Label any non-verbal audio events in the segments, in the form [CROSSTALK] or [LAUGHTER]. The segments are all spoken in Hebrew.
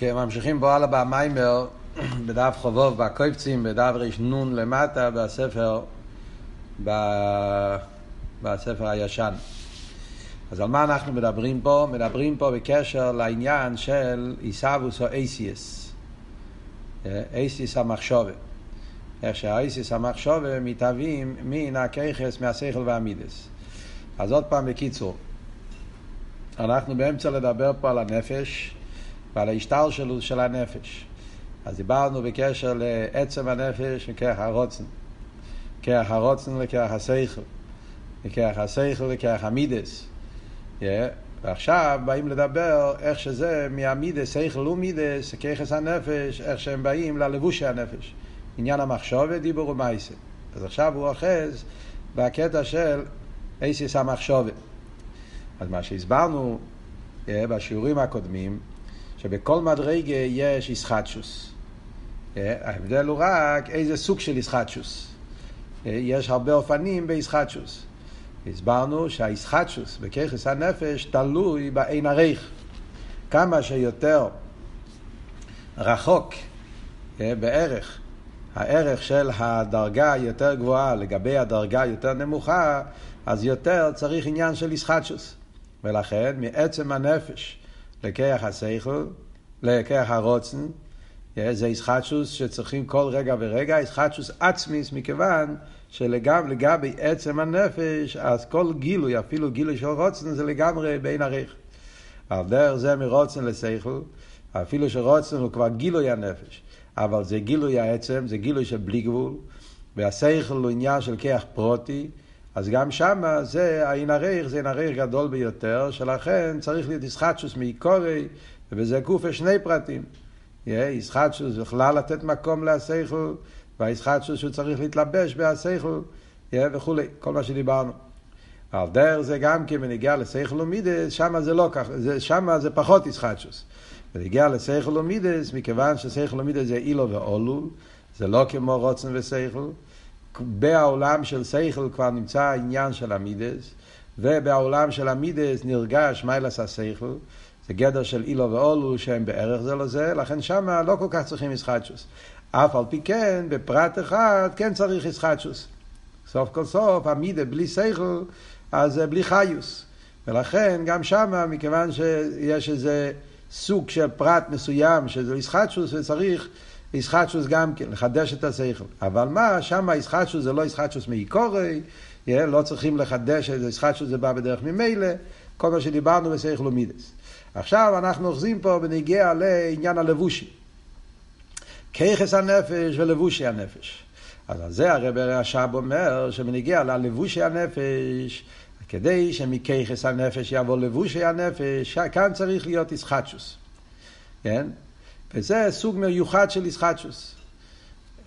כן, ממשיכים בו הלאה במיימר, [CLEARS THROAT] בדף חובוב, בקויפצים, בדף נון למטה, בספר, ב... בספר הישן. אז על מה אנחנו מדברים פה? מדברים פה בקשר לעניין של עיסאוווס או אייסיאס. אייסיאס המחשובת. איך שהאייסיאס המחשובת מתהווים מן הכיכס, מהשכל והמידס. אז עוד פעם בקיצור, אנחנו באמצע לדבר פה על הנפש. ועל ההשתלשלות של הנפש. אז דיברנו בקשר לעצם הנפש מכרך הרוצן. כרך הרוצן לכרך השכל. מכרך השכל לכרך המידס. Yeah. ועכשיו באים לדבר איך שזה מהמידס, שכל ומידס, ככס הנפש, איך שהם באים ללבושי הנפש. עניין המחשוב ודיבור ומייסה. אז עכשיו הוא אוחז בקטע של אייסיס המחשובת. אז מה שהסברנו yeah, בשיעורים הקודמים, שבכל מדרגה יש איסחטשוס. אה, ההבדל הוא רק איזה סוג של איסחטשוס. אה, יש הרבה אופנים באיסחטשוס. הסברנו שהאיסחטשוס בככס הנפש תלוי בעין הריך. כמה שיותר רחוק אה, בערך הערך של הדרגה היותר גבוהה לגבי הדרגה היותר נמוכה, אז יותר צריך עניין של איסחטשוס. ולכן מעצם הנפש לכיח השכל, לכיח הרוצן, זה איסחטשוס שצריכים כל רגע ורגע, איסחטשוס עצמיס, מכיוון שלגבי עצם הנפש, אז כל גילוי, אפילו גילוי של רוצן, זה לגמרי בין עריך. על דרך זה מרוצן לשכל, אפילו שרוצן הוא כבר גילוי הנפש, אבל זה גילוי העצם, זה גילוי של בלי גבול, והשכל הוא עניין של כיח פרוטי, אז גם שמה זה, העין הרייך זה עין הרייך גדול ביותר, שלכן צריך להיות ישחטשוס מעיקורי, ובזה גופה שני פרטים. ישחטשוס יכולה לתת מקום להסייכל, והישחטשוס שהוא צריך להתלבש בהסייכל, וכולי, כל מה שדיברנו. על דרך זה גם כי בנוגע לשכל ומידות, שמה זה לא ככה, שמה זה פחות התחדשות. בנוגע לשכל ומידות, מכיוון ששכל ומידות זה עילה ועלול, זה לא כמו רצון ושכל, בעולם של שכל כבר נמצא העניין של המידות, ובעולם של המידות נרגש מעלת השכל, זה גדר של עילה ועלול שהם בערך זה לזה, לכן שם לא כל כך צריכים התחדשות. אף על פי כן, בפרט אחד כן צריך התחדשות. סוף כל סוף, המידה בלי שכל, אז זה בלי חיוס. ולכן גם שם, מכיוון שיש איזה סוג של פרט מסוים שזה ישחטשוס וצריך איסחטשוס גם כן, לחדש את השכל. אבל מה, שם איסחטשוס זה לא איסחטשוס מאיקורי, לא צריכים לחדש את איסחטשוס זה בא בדרך ממילא, כל מה שדיברנו בשכל ומידס. עכשיו אנחנו אוחזים פה בנגיע לעניין הלבושי. כיכס הנפש ולבושי הנפש. אז על זה הרב הרש"ב אומר שבנגיע ללבושי הנפש, כדי שמכיכס הנפש יבוא לבושי הנפש, כאן צריך להיות איסחטשוס. כן? וזה סוג מיוחד של איסחטשוס.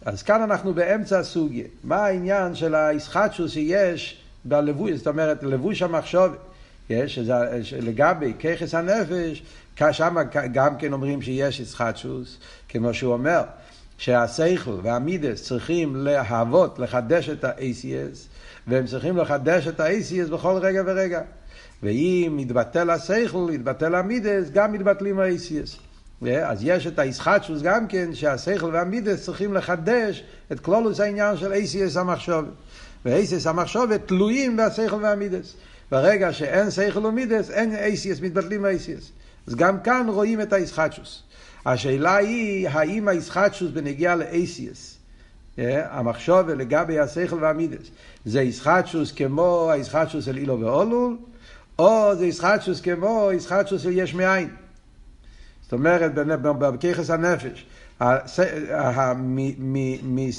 אז כאן אנחנו באמצע הסוגיה. מה העניין של האיסחטשוס שיש בלבוש, זאת אומרת, לבוש המחשוב, יש, לגבי ככס הנפש, שם גם כן אומרים שיש איסחטשוס, כמו שהוא אומר, שהשכל והמידס צריכים להוות, לחדש את ה-ACS, והם צריכים לחדש את ה-ACS בכל רגע ורגע. ואם יתבטל השכל, יתבטל המידס, גם מתבטלים ה-ACS. אז יש את הישחטשוס גם כן, שהשכל והמידס צריכים לחדש את כלולוס העניין של אייסיאס המחשובת. ואייסיאס המחשובת תלויים בשכל והמידס. ברגע שאין שכל ומידס, אין אייסיאס, מתבטלים אייסיאס. אז גם כאן רואים את הישחטשוס. השאלה היא, האם הישחטשוס בנגיעה לאייסיאס, המחשובת לגבי השכל והמידס, זה ישחטשוס כמו הישחטשוס של אילו ואולול, או זה ישחטשוס כמו ישחטשוס של יש מאין. אומרת, בכיכס הנפש.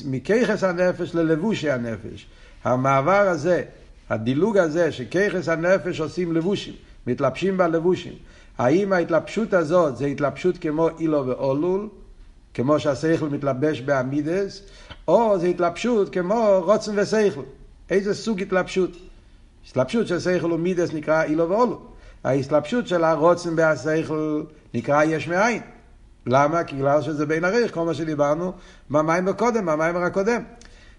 מכיכס הנפש ללבושי הנפש. המעבר הזה, הדילוג הזה, שכיכס הנפש עושים לבושים, מתלבשים בלבושים. האם ההתלבשות הזאת זה התלבשות כמו אילו ואולול, כמו שהשכל מתלבש באמידס, או זה התלבשות כמו רוצן ושכל. איזה סוג התלבשות? התלבשות של שכל ומידס נקרא אילו ואולול. ההתלבשות של הרוצן בהשכל נקרא יש מאין. למה? כי בגלל שזה בין עריך, כל מה שדיברנו במים הקודם, במים הקודם.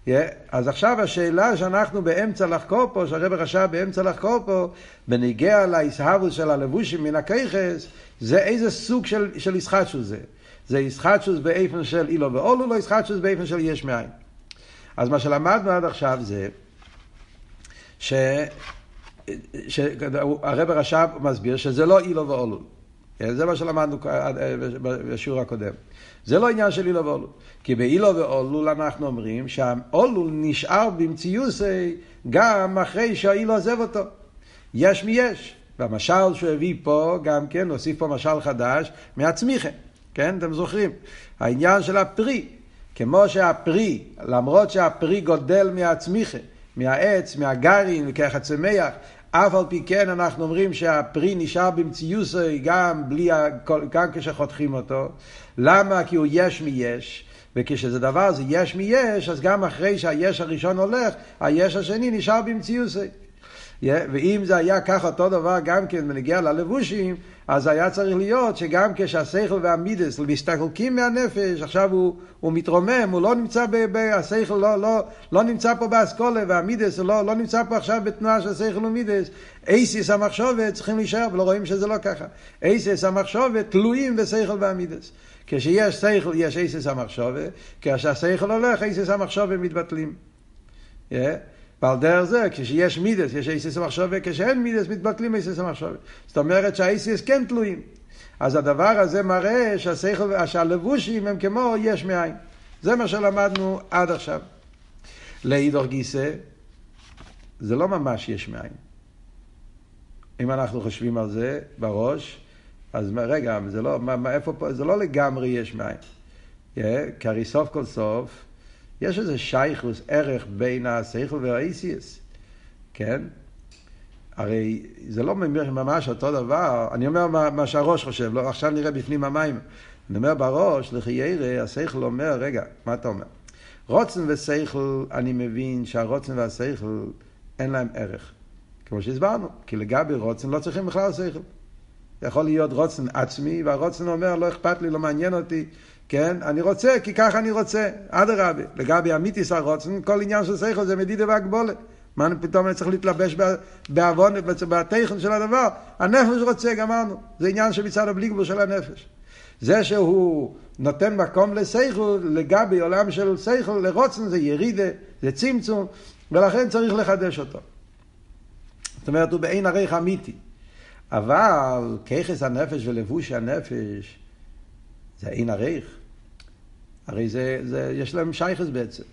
Yeah, אז עכשיו השאלה שאנחנו באמצע לחקור פה, שהרב רשע באמצע לחקור פה, בניגיע להסהבות של הלבושים מן הכיכס, זה איזה סוג של, של ישחטשוס זה. זה ישחטשוס באיפן של אילו ואולו, לא ישחטשוס באיפן של יש מאין. אז מה שלמדנו עד עכשיו זה, ש... שהרב רש"ב מסביר שזה לא אילו ואולול. זה מה שלמדנו בשיעור הקודם. זה לא עניין של אילו ואולול. כי באילו ואולול אנחנו אומרים שהאולול נשאר במציוסי גם אחרי שהאילו עוזב אותו. יש מי יש. והמשל שהוא הביא פה, גם כן, נוסיף פה משל חדש, מהצמיחה. כן, אתם זוכרים? העניין של הפרי. כמו שהפרי, למרות שהפרי גודל מהצמיחה, מהעץ, מהגרעין, וככה צמח, אף על פי כן אנחנו אומרים שהפרי נשאר במציוסי גם, בלי, גם כשחותכים אותו. למה? כי הוא יש מיש. וכשזה דבר זה יש מיש, אז גם אחרי שהיש הראשון הולך, היש השני נשאר במציוסי. ואם זה היה ככה אותו דבר גם כן בנגיע ללבושים, אז היה צריך להיות שגם כשהשכל והמידס מסתכלקים מהנפש, עכשיו הוא, הוא מתרומם, הוא לא נמצא, ב, ב, השכל לא, לא, לא נמצא פה באסכולה, והמידס לא, לא נמצא פה עכשיו בתנועה של שכל ומידס. אייסיס המחשובת צריכים להישאר, ולא רואים שזה לא ככה. אייסיס המחשובת תלויים בשכל והמידס. כשיש שכל יש אייסיס המחשובת, כשהשכל הולך אייסיס המחשובת מתבטלים. Yeah. ועל דרך זה, כשיש מידס, יש איסיס המחשבה, כשאין מידס, מתבטלים איסיס המחשבה. זאת אומרת שהאיסיס כן תלויים. אז הדבר הזה מראה שהשכל, שהלבושים הם כמו יש מאין. זה מה שלמדנו עד עכשיו. לאידור גיסא, זה לא ממש יש מאין. אם אנחנו חושבים על זה בראש, אז רגע, זה לא, מה, איפה פה, זה לא לגמרי יש מאין. Yeah, כי הרי סוף כל סוף, יש איזה שייכוס, ערך בין השכל והאיסיאס, כן? הרי זה לא ממש אותו דבר, אני אומר מה, מה שהראש חושב, לא, עכשיו נראה בפנים המים. אני אומר בראש, לכי ירא, השכל אומר, רגע, מה אתה אומר? רוצן ושכל, אני מבין שהרוצן והשכל אין להם ערך. כמו שהסברנו, כי לגבי רוצן לא צריכים בכלל שכל. יכול להיות רוצן עצמי, והרוצן אומר, לא אכפת לי, לא מעניין אותי, כן? אני רוצה, כי ככה אני רוצה. אדרבה, לגבי אמיתיס הרוצן, כל עניין של שכל זה מדידה והגבולה. מה פתאום אני צריך להתלבש בעוון, בתכן של הדבר? הנפש רוצה, גמרנו. זה עניין שמצד הבליגבור של הנפש. זה שהוא נותן מקום לשכל, לגבי עולם של שכל, לרוצן זה ירידה, זה צמצום, ולכן צריך לחדש אותו. זאת אומרת, הוא בעין ערך אמיתי. אבל ככס הנפש ולבוש הנפש, זה אין עריך. הרי זה, זה, יש להם שייכס בעצם.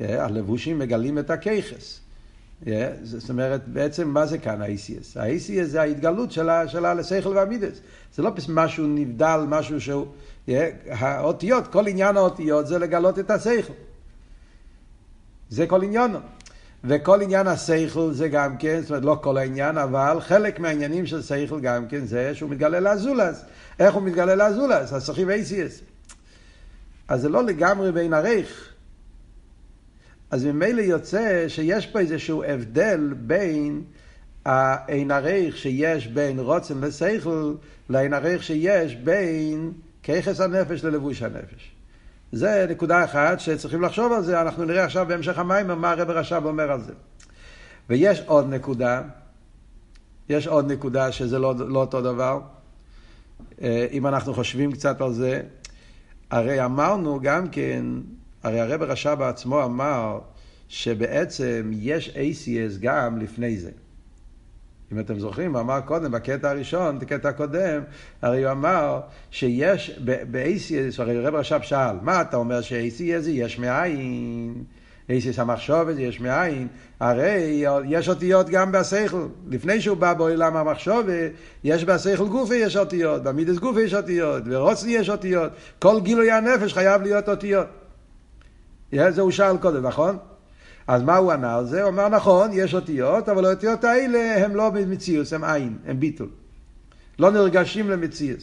Yeah, הלבושים מגלים את הככס. Yeah, זאת אומרת, בעצם מה זה כאן ה-ACS? ה-ACS זה ההתגלות של, השכל והמידס. זה לא משהו נבדל, משהו שהוא... Yeah, האותיות, כל עניין האותיות זה לגלות את השכל. זה כל עניינו. וכל עניין השכל זה גם כן, זאת אומרת לא כל העניין, אבל חלק מהעניינים של שכל גם כן זה שהוא מתגלה לאזולס. איך הוא מתגלה לאזולס? אז צריכים אייסיאס. אז זה לא לגמרי בין עריך. אז ממילא יוצא שיש פה איזשהו הבדל בין האין עריך שיש בין רוצן לשכל לאין עריך שיש בין ככס הנפש ללבוש הנפש. זה נקודה אחת שצריכים לחשוב על זה, אנחנו נראה עכשיו בהמשך המים מה הרב רש"ב אומר על זה. ויש עוד נקודה, יש עוד נקודה שזה לא, לא אותו דבר. אה, אם אנחנו חושבים קצת על זה, הרי אמרנו גם כן, הרי הרב רש"ב עצמו אמר שבעצם יש ACS גם לפני זה. אם אתם זוכרים, הוא אמר קודם, בקטע הראשון, בקטע הקודם, הרי הוא אמר שיש ב-ACS, הרי רב רש"ב שאל, מה אתה אומר זה יש מאין? ACS המחשוב זה יש מאין? הרי יש אותיות גם בשכל. לפני שהוא בא בעולם המחשוב, יש בשכל גופי יש אותיות, במידס גופי יש אותיות, ורוצני יש אותיות. כל גילוי הנפש חייב להיות אותיות. זה הוא שאל קודם, נכון? אז מה הוא ענה על זה? הוא אמר נכון, יש אותיות, אבל האותיות האלה הם לא במציאות, הם עין, הם ביטול. לא נרגשים למציאות.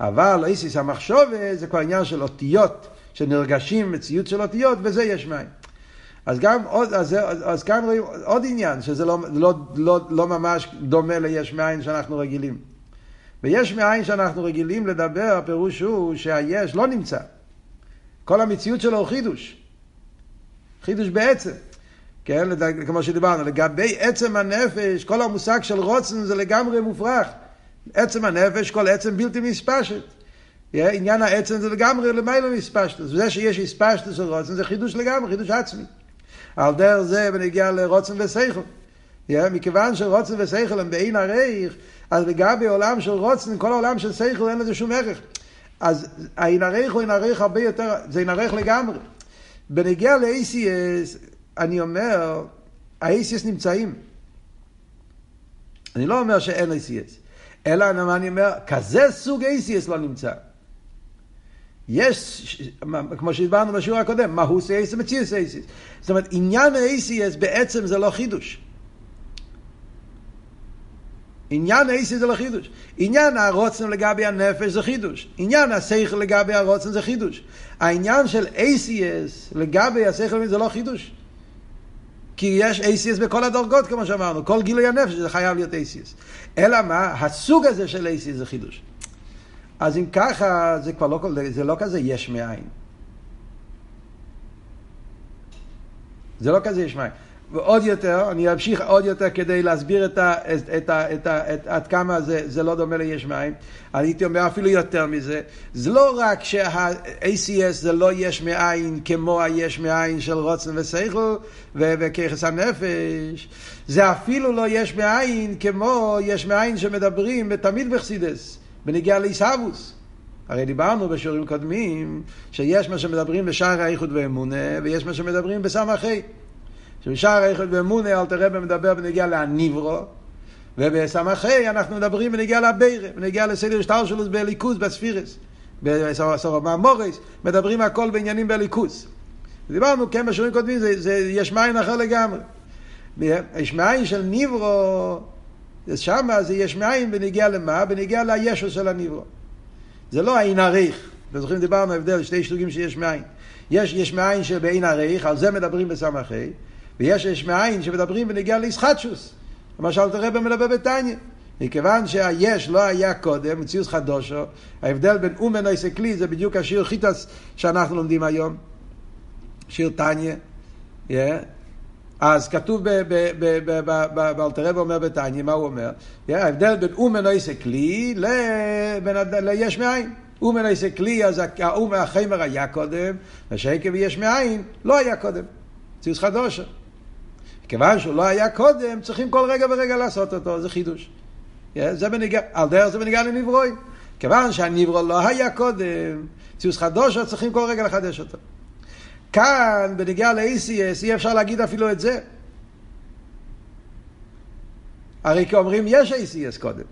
אבל איסיס המחשוב זה כבר עניין של אותיות, שנרגשים מציאות של אותיות, וזה יש מים. אז גם עוד, אז, אז, אז כאן רואים עוד עניין, שזה לא, לא, לא, לא ממש דומה ליש מאין שאנחנו רגילים. ויש מאין שאנחנו רגילים לדבר, הפירוש הוא שהיש לא נמצא. כל המציאות שלו הוא חידוש. חידוש בעצם. כן, כמו שדיברנו, לגבי עצם הנפש, כל המושג של רוצן זה לגמרי מופרך. עצם הנפש, כל עצם בלתי מספשת. עניין העצם זה לגמרי למעלה מספשטוס. וזה שיש הספשטוס של רוצן זה חידוש לגמרי, חידוש עצמי. על דרך זה בנגיע לרוצן ושכל. מכיוון שרוצן ושכל הם בעין הרייך, אז לגבי עולם של רוצן, כל העולם של שכל אין לזה שום ערך. אז העין הרייך הוא עין הרייך הרבה יותר, זה עין הרייך לגמרי. בנגיע ל-ACS, אני אומר, ה-ACS נמצאים. אני לא אומר שאין ACS, אלא אני אומר, כזה סוג ACS לא נמצא. יש, כמו שדיברנו בשיעור הקודם, מהוס ACS ומציאס ACS. זאת אומרת, עניין ה-ACS בעצם זה לא חידוש. עניין ה-ACS זה לא חידוש. עניין הרוצן לגבי הנפש זה חידוש. עניין השכל לגבי הרוצן זה חידוש. העניין של ACS לגבי השכל זה לא חידוש. כי יש ACS בכל הדרגות, כמו שאמרנו, כל גילוי הנפש זה חייב להיות ACS. אלא מה? הסוג הזה של ACS זה חידוש. אז אם ככה, זה כבר לא, זה לא כזה יש מאין. זה לא כזה יש מאין. ועוד יותר, אני אמשיך עוד יותר כדי להסביר את ה, את את את את, עד כמה זה, זה לא דומה ליש מים. אני הייתי אומר אפילו יותר מזה. זה לא רק שה-ACS זה לא יש מאין כמו היש מאין של רוצן ושכל וככס הנפש. זה אפילו לא יש מאין כמו יש מאין שמדברים תמיד בחסידס, בנגיעה לעיסאוווס. הרי דיברנו בשיעורים קודמים שיש מה שמדברים בשער האיחוד ואמונה ויש מה שמדברים בסמכי. שבשער האיחוד ואמונה אלתר רבי מדבר בנגיע להניברו, ובסמכי אנחנו מדברים בנגיע לבירה, בנגיע לסדר שטר שלו בליכוז, בספירס. בסוף המאמורס, מדברים הכל בעניינים בליכוז. דיברנו, כן, בשיעורים קודמים, זה, זה יש מאין אחר לגמרי. יש מאין של ניברו, שם זה יש מאין בנגיע למה? בנגיע לישו של הניברו. זה לא העין הריך. אתם זוכרים, דיברנו הבדל, שתי סוגים שיש מאין. יש יש מאין שבעין הריך, על זה מדברים בסמכי, ויש יש מאין שמדברים בנגיעה לישחטשוס. למשל תראה מדבר בתניא. מכיוון שהיש לא היה קודם, מציאות חדושו, ההבדל בין אומן אייסה כלי זה בדיוק השיר חיטס שאנחנו לומדים היום, שיר תניא. אז כתוב באלתרבה אומר בתניא, מה הוא אומר? ההבדל בין אומן אייסה כלי ליש מאין. אומן אייסה כלי, אז האום החמר היה קודם, ושעקב יש מאין לא היה קודם. מציאות חדושו. כיוון שהוא לא היה קודם, צריכים כל רגע ורגע לעשות אותו, זה חידוש. זה בניגע, על דרך זה בניגע לנברוי. כיוון שהנברו לא היה קודם, ציוס חדוש, צריכים כל רגע לחדש אותו. כאן, בניגע ל-ACS, אי אפשר להגיד אפילו את זה. הרי כאומרים, יש ACS קודם.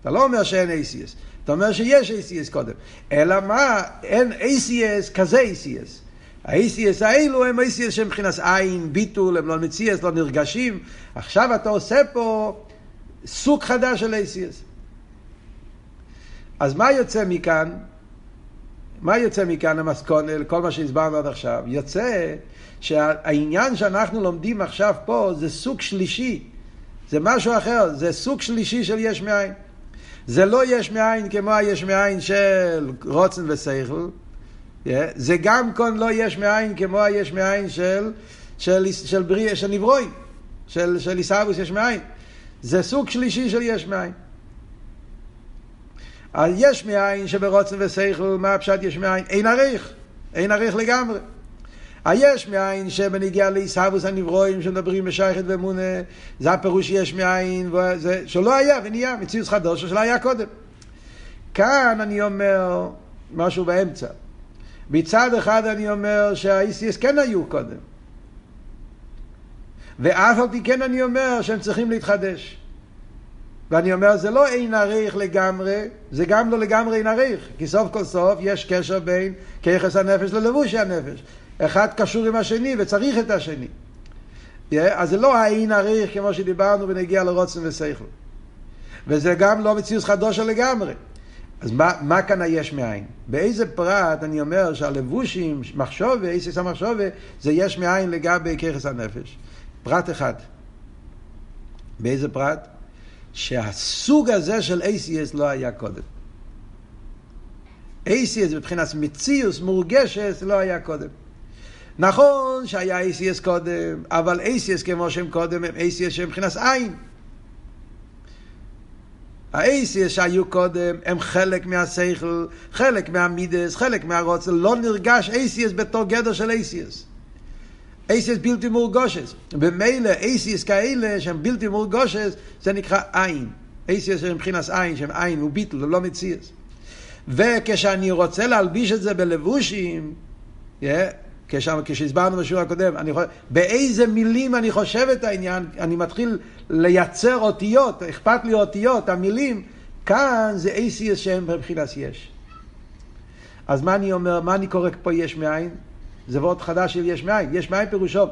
אתה לא אומר שאין ACS, אתה אומר שיש ACS קודם. אלא מה, אין ACS כזה ACS. ה-ACS האלו הם ACS שהם מבחינת עין, ביטול, הם לא מציאס, לא נרגשים. עכשיו אתה עושה פה סוג חדש של ACS. אז מה יוצא מכאן? מה יוצא מכאן המסכון, כל מה שהסברנו עד עכשיו? יוצא שהעניין שאנחנו לומדים עכשיו פה זה סוג שלישי. זה משהו אחר, זה סוג שלישי של יש מאין. זה לא יש מאין כמו היש מאין של רוצן ושכל, זה גם כאן לא יש מאין כמו היש מאין של, של, של, בריא, של נברואים, של, של עיסאוויס יש מאין. זה סוג שלישי של יש מאין. על יש מאין שברוצן ושכל, מה הפשט יש מאין? אין עריך, אין עריך לגמרי. היש מאין שבנגיע לעיסאוויס הנברואים שמדברים בשייכת ואמונה, זה הפירוש יש מאין, וזה, שלא היה ונהיה, מציאות חדוש שלא היה קודם. כאן אני אומר משהו באמצע. מצד אחד אני אומר שה-ECS כן היו קודם. ואף על פי כן אני אומר שהם צריכים להתחדש. ואני אומר, זה לא אין עריך לגמרי, זה גם לא לגמרי אין עריך, כי סוף כל סוף יש קשר בין כיחס הנפש ללבושי הנפש. אחד קשור עם השני וצריך את השני. Yeah, אז זה לא האין עריך כמו שדיברנו ונגיע לרוצן ושכל. וזה גם לא מציאות חדושה לגמרי. אז מה, מה כאן היש מאין? באיזה פרט אני אומר שהלבושים, מחשובה, איסיס המחשובה, זה יש מאין לגבי ככס הנפש? פרט אחד. באיזה פרט? שהסוג הזה של ACS לא היה קודם. ACS מבחינת מציאוס מורגשת לא היה קודם. נכון שהיה ACS קודם, אבל ACS כמו שהם קודם הם ACS שהם מבחינת עין. ה-ACS שהיו קודם הם חלק מהשכל, חלק מהמידס, חלק מהרוצל, לא נרגש ACS בתור גדר של ACS. ACS בלתי מורגושס. במילא ACS כאלה שהם בלתי מורגושס, זה נקרא עין. ACS שהם מבחינת עין, שהם עין, הוא ביטל, הוא לא מציאס. וכשאני רוצה להלביש את זה בלבושים, yeah, כשהסברנו בשיעור הקודם, אני חושב, באיזה מילים אני חושב את העניין, אני מתחיל לייצר אותיות, אכפת לי אותיות, המילים, כאן זה ACS שהם מבחינת יש. אז מה אני אומר, מה אני קורא פה יש מאין? זה וורט חדש של יש מאין. יש מאין פירושו,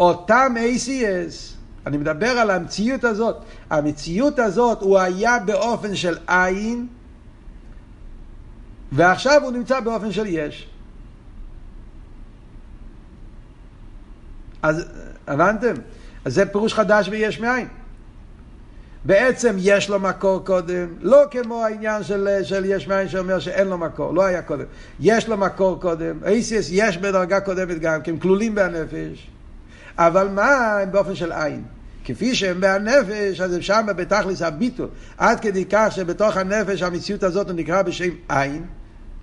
אותם ACS, אני מדבר על המציאות הזאת, המציאות הזאת הוא היה באופן של עין, ועכשיו הוא נמצא באופן של יש. אז הבנתם? אז זה פירוש חדש ויש מאין. בעצם יש לו מקור קודם, לא כמו העניין של, של יש מאין שאומר שאין לו מקור, לא היה קודם. יש לו מקור קודם, אייסיס יש בדרגה קודמת גם, כי הם כלולים בנפש, אבל מה הם באופן של עין? כפי שהם בהנפש, אז הם שם בתכלס הביטול, עד כדי כך שבתוך הנפש המציאות הזאת נקרא בשם עין.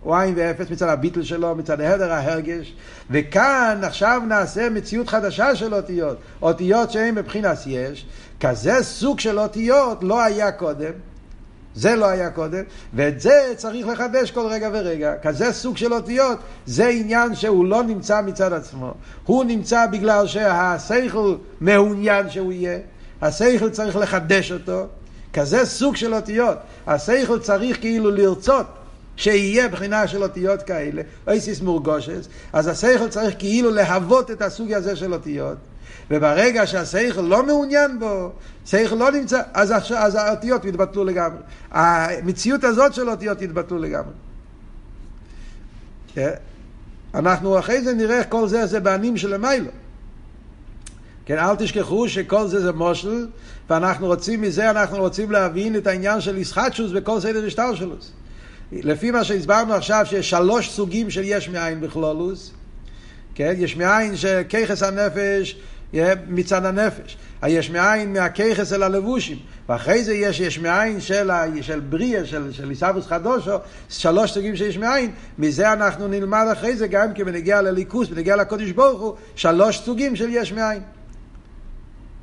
הוא עין ואפס מצד הביטל שלו, מצד הדר ההרגש, וכאן עכשיו נעשה מציאות חדשה של אותיות, אותיות שהן מבחינת יש, כזה סוג של אותיות לא היה קודם, זה לא היה קודם, ואת זה צריך לחדש כל רגע ורגע. כזה סוג של אותיות, זה עניין שהוא לא נמצא מצד עצמו. הוא נמצא בגלל שהשכל מעוניין שהוא יהיה, השכל צריך לחדש אותו. כזה סוג של אותיות, השכל צריך כאילו לרצות. שיהיה בחינה של אותיות כאלה, אויסיס מורגושס, אז השכל צריך כאילו להוות את הסוג הזה של אותיות, וברגע שהשכל לא מעוניין בו, שכל לא נמצא, אז, אז האותיות יתבטלו לגמרי. המציאות הזאת של אותיות יתבטלו לגמרי. כן? אנחנו אחרי זה נראה איך כל זה זה בענים של המיילו. כן, אל תשכחו שכל זה זה מושל, ואנחנו רוצים מזה, אנחנו רוצים להבין את העניין של ישחטשוס וכל סדר השטר שלו. לפי מה שהסברנו עכשיו, שיש שלוש סוגים של יש מאין בכלולוס, כן? יש מאין של ככס הנפש מצד הנפש. היש מאין מהככס אל הלבושים. ואחרי זה יש יש מאין של, של בריא, של, של עיסאוויס חדושו, שלוש סוגים של יש מאין. מזה אנחנו נלמד אחרי זה גם כי בנגיע לליכוס, בנגיע לקודש ברוך הוא, שלוש סוגים של יש מאין.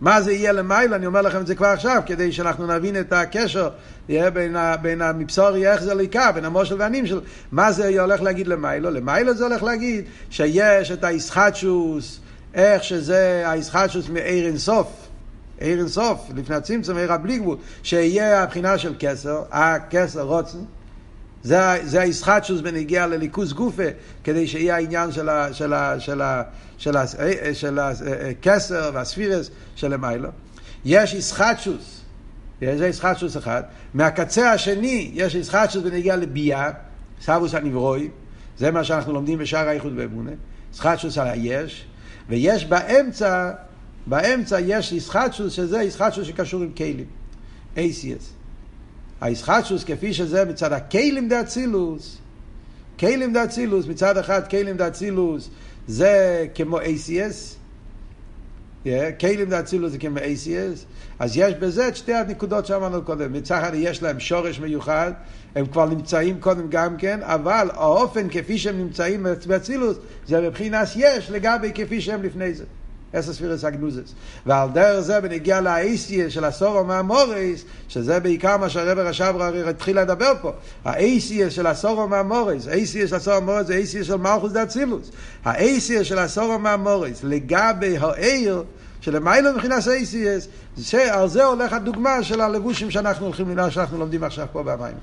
מה זה יהיה למעלה, אני אומר לכם את זה כבר עכשיו, כדי שאנחנו נבין את הקשר בין, ה, בין המבשור איך זה ליקה, בין המושל והנים שלו. מה זה הולך להגיד למעלה? למעלה זה הולך להגיד שיש את הישחטשוס, איך שזה הישחטשוס מאיר אינסוף. עיר אינסוף, לפני הצמצום, עיר הבלי גבול, שיהיה הבחינה של כסר, הכסר רוצן, זה, זה הישחטשוס בנגיע לליכוס גופה, כדי שיהיה העניין של, ה, של, ה, של, ה, של, ה, של הכסר והספירס של המיילו. יש ישחטשוס, יש ישחטשוס אחד. מהקצה השני יש ישחטשוס בנגיע לביאה, סבוס הנברוי, זה מה שאנחנו לומדים בשער האיחוד באמונה, ישחטשוס על היש, ויש באמצע, באמצע יש ישחטשוס שזה ישחטשוס שקשור עם כלים, ACS. הישחטשוס כפי שזה מצד הכלים דאצילוס, כלים דאצילוס, מצד אחד כלים דאצילוס זה כמו ACS, כלים דאצילוס זה כמו ACS, אז יש בזה את שתי הנקודות שאמרנו קודם. מצד אחד יש להם שורש מיוחד, הם כבר נמצאים קודם גם כן, אבל האופן כפי שהם נמצאים באצילוס זה מבחינת יש לגבי כפי שהם לפני זה. אסא ספירס אגנוזס. ועל דרך זה בנגיע לאייסיה של הסורו מהמורס, שזה בעיקר מה שהרבר השברה התחיל לדבר פה. האייסיה של הסורו מהמורס, האייסיה של הסורו מהמורס זה האייסיה של מלכוס דאצילוס. האייסיה של הסורו מהמורס לגבי העיר שלמיילא מבחינת אייסיאס, על זה הולך הדוגמה של הלבושים שאנחנו הולכים לנהל, שאנחנו לומדים עכשיו פה במים.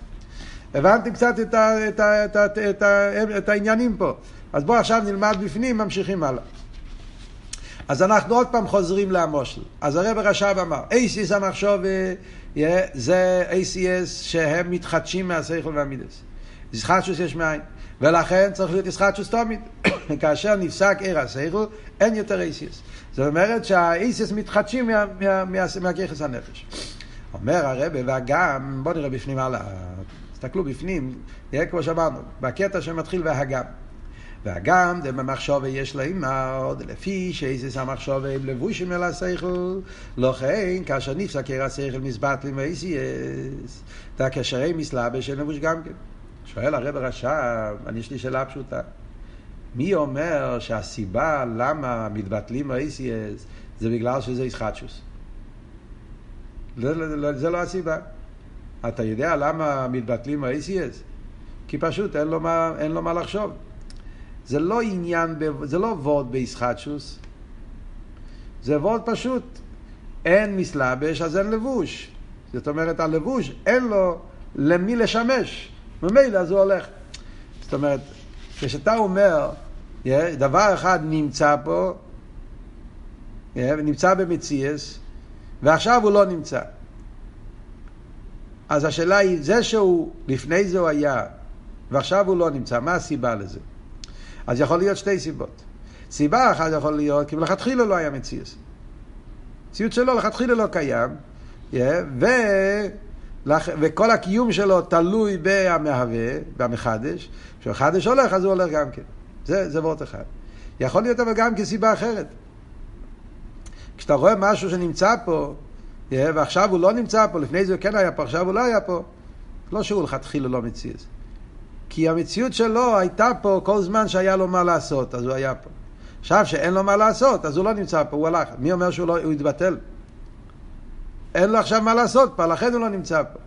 הבנתם קצת את, ה, את, ה, את, ה, את, ה, את, ה, את העניינים פה. אז בואו עכשיו נלמד בפנים, ממשיכים הלאה. אז אנחנו עוד פעם חוזרים למושל. אז הרב רש"ב אמר, אייסיס המחשוב זה אייסיס שהם מתחדשים מהשכל והמידס. ישחטשוס יש מאין. ולכן צריך להיות ישחטשוס תמיד. [COUGHS] כאשר נפסק עיר השכל, אין יותר אייסיס. זאת אומרת שהאייסיס מתחדשים מהכיחס הנפש. אומר הרב, והגם, בואו נראה בפנים הלאה, תסתכלו בפנים, כמו שאמרנו, בקטע שמתחיל והגם. והגם דמחשוב יש לאמר, לפי שאיזס המחשוב הם לבושים אל השכל, לא כן, כאשר נפסקר השכל מסבטלים ואיסיאס, תקשרי מסלבש אין לבוש גם כן. שואל הרב הרש"ב, אני יש לי שאלה פשוטה. מי אומר שהסיבה למה מתבטלים האיסיאס זה בגלל שזה ישחטשוס? זה לא הסיבה. אתה יודע למה מתבטלים ה-ACS? כי פשוט אין לו מה, אין לו מה לחשוב. זה לא עניין, זה לא וורד בישחטשוס, זה וורד פשוט. אין מסלבש, אז אין לבוש. זאת אומרת, הלבוש, אין לו למי לשמש. ממילא אז הוא הולך. זאת אומרת, כשאתה אומר, דבר אחד נמצא פה, נמצא במציאס, ועכשיו הוא לא נמצא. אז השאלה היא, זה שהוא, לפני זה הוא היה, ועכשיו הוא לא נמצא, מה הסיבה לזה? אז יכול להיות שתי סיבות. סיבה אחת יכול להיות, כי מלכתחילה לא היה מציאס. מציאות שלו לכתחילה לא קיים, yeah, ו... וכל הקיום שלו תלוי במהווה, במחדש. כשהמחדש הולך, אז הוא הולך גם כן. זה, זה וורט אחד. יכול להיות אבל גם כסיבה אחרת. כשאתה רואה משהו שנמצא פה, ועכשיו הוא לא נמצא פה, לפני זה הוא כן היה פה, עכשיו הוא לא היה פה, לא שהוא לכתחילה לא מציאות. כי המציאות שלו הייתה פה כל זמן שהיה לו מה לעשות, אז הוא היה פה. עכשיו שאין לו מה לעשות, אז הוא לא נמצא פה, הוא הלך. מי אומר שהוא לא, הוא התבטל? אין לו עכשיו מה לעשות פה, לכן הוא לא נמצא פה.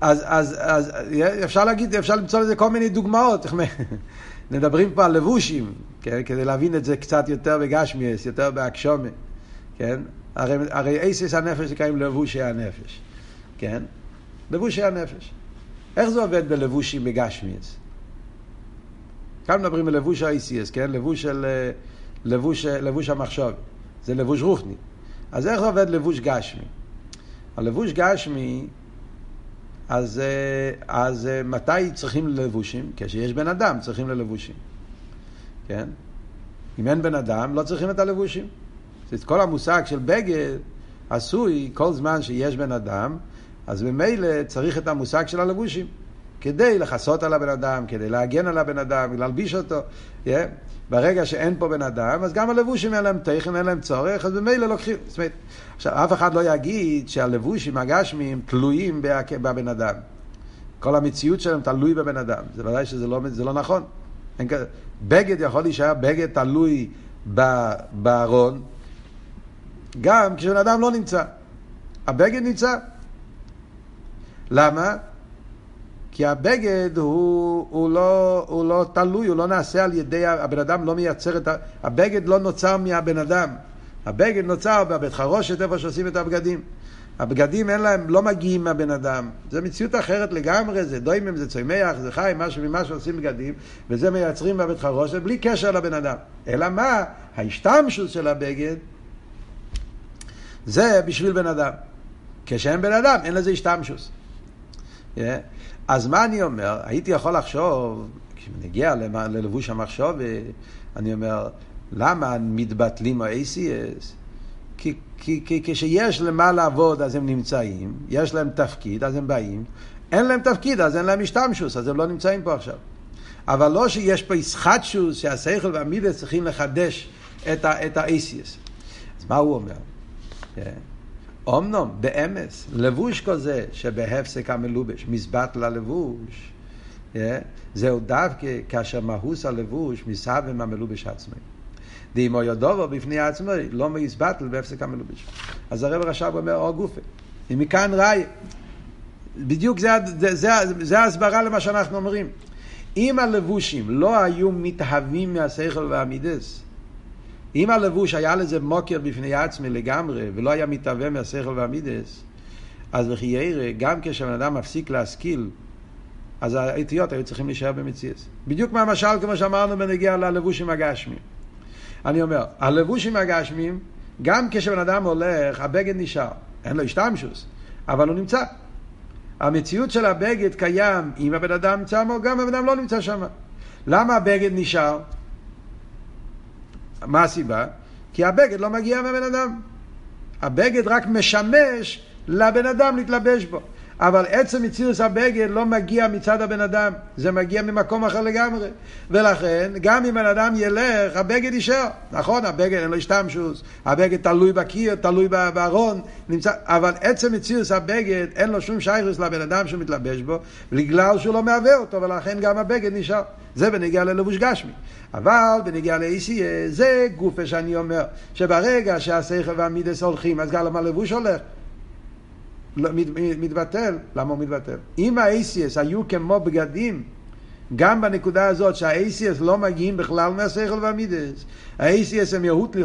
אז, אז, אז אפשר להגיד, אפשר למצוא לזה כל מיני דוגמאות. [LAUGHS] מדברים פה על לבושים, כן? כדי להבין את זה קצת יותר בגשמיאס, יותר באקשומה, כן? הרי, הרי אייסס הנפש נקראים לבושי הנפש, כן? לבושי הנפש. איך זה עובד בלבושים בגשמיאס? כאן מדברים על לבוש ה-ICS, כן? לבוש של... לבוש, לבוש המחשוב. זה לבוש רוחני. אז איך עובד לבוש גשמי? הלבוש גשמי, אז, אז מתי צריכים לבושים? כשיש בן אדם צריכים ללבושים. כן? אם אין בן אדם, לא צריכים את הלבושים. זאת כל המושג של בגד עשוי כל זמן שיש בן אדם, אז ממילא צריך את המושג של הלבושים. כדי לכסות על הבן אדם, כדי להגן על הבן אדם, להלביש אותו. Yeah. ברגע שאין פה בן אדם, אז גם הלבושים אין להם תכן, אין להם צורך, אז ממילא לוקחים. זאת אומרת, עכשיו, אף אחד לא יגיד שהלבושים הגשמיים תלויים בבן אדם. כל המציאות שלהם תלוי בבן אדם. זה ודאי שזה לא, זה לא נכון. אין כזה. בגד יכול להישאר בגד תלוי בארון, גם כשבן אדם לא נמצא. הבגד נמצא. למה? כי הבגד הוא, הוא, לא, הוא לא תלוי, הוא לא נעשה על ידי, הבן אדם לא מייצר את ה... הבגד לא נוצר מהבן אדם. הבגד נוצר בבית חרושת, איפה שעושים את הבגדים. הבגדים אין להם, לא מגיעים מהבן אדם. זו מציאות אחרת לגמרי, זה דוימם, זה צומח, זה חי, משהו ממה שעושים בגדים, וזה מייצרים בבית חרושת בלי קשר לבן אדם. אלא מה? ההשתמשות של הבגד זה בשביל בן אדם. כשאין בן אדם, אין לזה השתמשוס. Yeah. אז מה אני אומר? הייתי יכול לחשוב, כשנגיע ללבוש המחשוב, אני אומר, למה מתבטלים ה-ACS? כי, כי, כי כשיש למה לעבוד אז הם נמצאים, יש להם תפקיד אז הם באים, אין להם תפקיד אז אין להם השתמשוס, אז הם לא נמצאים פה עכשיו. אבל לא שיש פה ישחטשוס שהשכל והמידס צריכים לחדש את ה-ACS. אז מה הוא אומר? Yeah. אמנום, באמס, לבוש כזה שבהפסק המלובש, מזבט ללבוש, yeah, זהו דווקא כאשר מהוס הלבוש מסבם המלובש עצמי. דאמו יודובו בפני עצמי, לא מזבטל בהפסק המלובש. אז הרב רש"ב אומר, או גופה. ומכאן ראי, בדיוק זה, זה, זה, זה ההסברה למה שאנחנו אומרים. אם הלבושים לא היו מתהווים מהשכל והמידס, אם הלבוש היה לזה מוקר בפני עצמי לגמרי, ולא היה מתהווה מהשכל והמידס, אז לכי ירא, גם כשבן אדם מפסיק להשכיל, אז האיטיות היו צריכים להישאר במציאס. בדיוק מהמשל, כמו שאמרנו, בנגיע ללבושים הגשמיים. אני אומר, הלבושים הגשמיים, גם כשבן אדם הולך, הבגד נשאר. אין לו השתמשוס, אבל הוא נמצא. המציאות של הבגד קיים אם הבן אדם נמצא, גם הבן אדם לא נמצא שם. למה הבגד נשאר? מה הסיבה? כי הבגד לא מגיע מהבן אדם. הבגד רק משמש לבן אדם להתלבש בו. אבל עצם מציאות הבגד לא מגיע מצד הבן אדם, זה מגיע ממקום אחר לגמרי. ולכן, גם אם בן אדם ילך, הבגד יישאר. נכון, הבגד אין לו השתמשוס, הבגד תלוי בקיר, תלוי בארון, נמצא, אבל עצם מציאות הבגד אין לו שום שייכוס לבן אדם שמתלבש בו, בגלל שהוא לא מהווה אותו, ולכן גם הבגד נשאר. זה בנגיע ללבוש גשמי. אבל בנגיע ל-ACA, זה גופה שאני אומר, שברגע שהשכל והמידס הולכים, אז גם הלבוש הולך. לא, מת, מתבטל. למה הוא מתבטל? אם ה-ACS היו כמו בגדים, גם בנקודה הזאת שה-ACS לא מגיעים בכלל מהשכל והמידס. ה-ACS הם מהות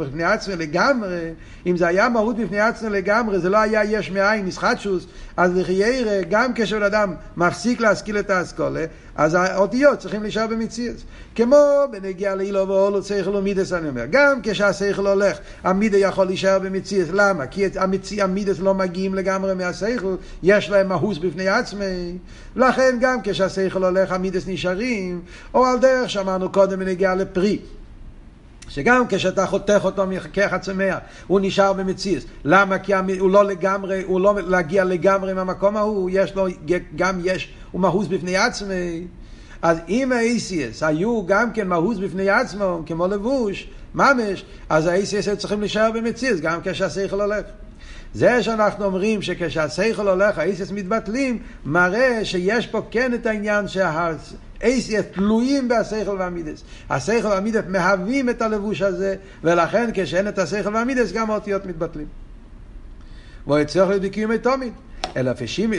בפני עצמם לגמרי. אם זה היה מהות בפני עצמם לגמרי, זה לא היה יש מאין, נסחטשוס, אז לחיירה, גם כשבן אדם מפסיק להשכיל את האסכולה, אז האותיות צריכים להישאר במציאות. כמו בנגיעה לאילו ואולו שכל ומידס, אני אומר. גם כשהשכל הולך, המידה יכול להישאר במציאות. למה? כי המציא, המידס לא מגיעים לגמרי מהשכל, יש להם מהוס בפני עצמי. לכן גם כשהשכל הולך, המידס נשארים, או על דרך שאמרנו קודם בנגיעה לפרי. שגם כשאתה חותך אותו מכך הצמח, הוא נשאר במציאות. למה? כי הוא לא לגמרי, הוא לא להגיע לגמרי מהמקום ההוא, יש לו, גם יש, הוא מהוס בפני עצמי. אז אם ה-ACS היו גם כן מהוס בפני עצמו, כמו לבוש, ממש, אז ה-ACS צריכים להישאר במציאות, גם כשהשכל הולך. זה שאנחנו אומרים שכשהשכל הולך, ה-ACS מתבטלים, מראה שיש פה כן את העניין שה... אייסיה תלויים בשכל והמידס. השכל והמידס מהווים את הלבוש הזה, ולכן כשאין את השכל והמידס גם האותיות מתבטלים. והוא יצטרך להיות בקיומי תומית. אלא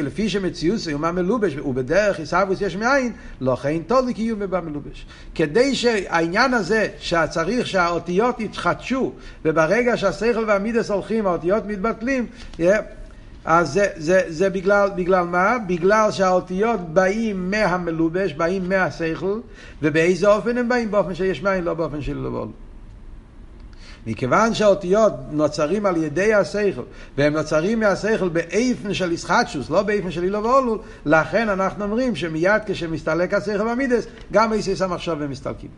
לפי שמציאות סיומה מלובש ובדרך עיסאוווס יש מאין, לא כן טוב לקיום בבא מלובש. כדי שהעניין הזה, שצריך שהאותיות יתחדשו, וברגע שהשכל והמידס הולכים, האותיות מתבטלים, אז זה, זה, זה בגלל, בגלל מה? בגלל שהאותיות באים מהמלובש, באים מהשכל, ובאיזה אופן הם באים? באופן שיש מים, לא באופן של לבול. מכיוון שהאותיות נוצרים על ידי השכל, והם נוצרים מהשכל באיפן של ישחטשוס, לא באיפן של אילו ואולול, לכן אנחנו אומרים שמיד כשמסתלק השכל במידס, גם איסיס המחשוב הם מסתלקים.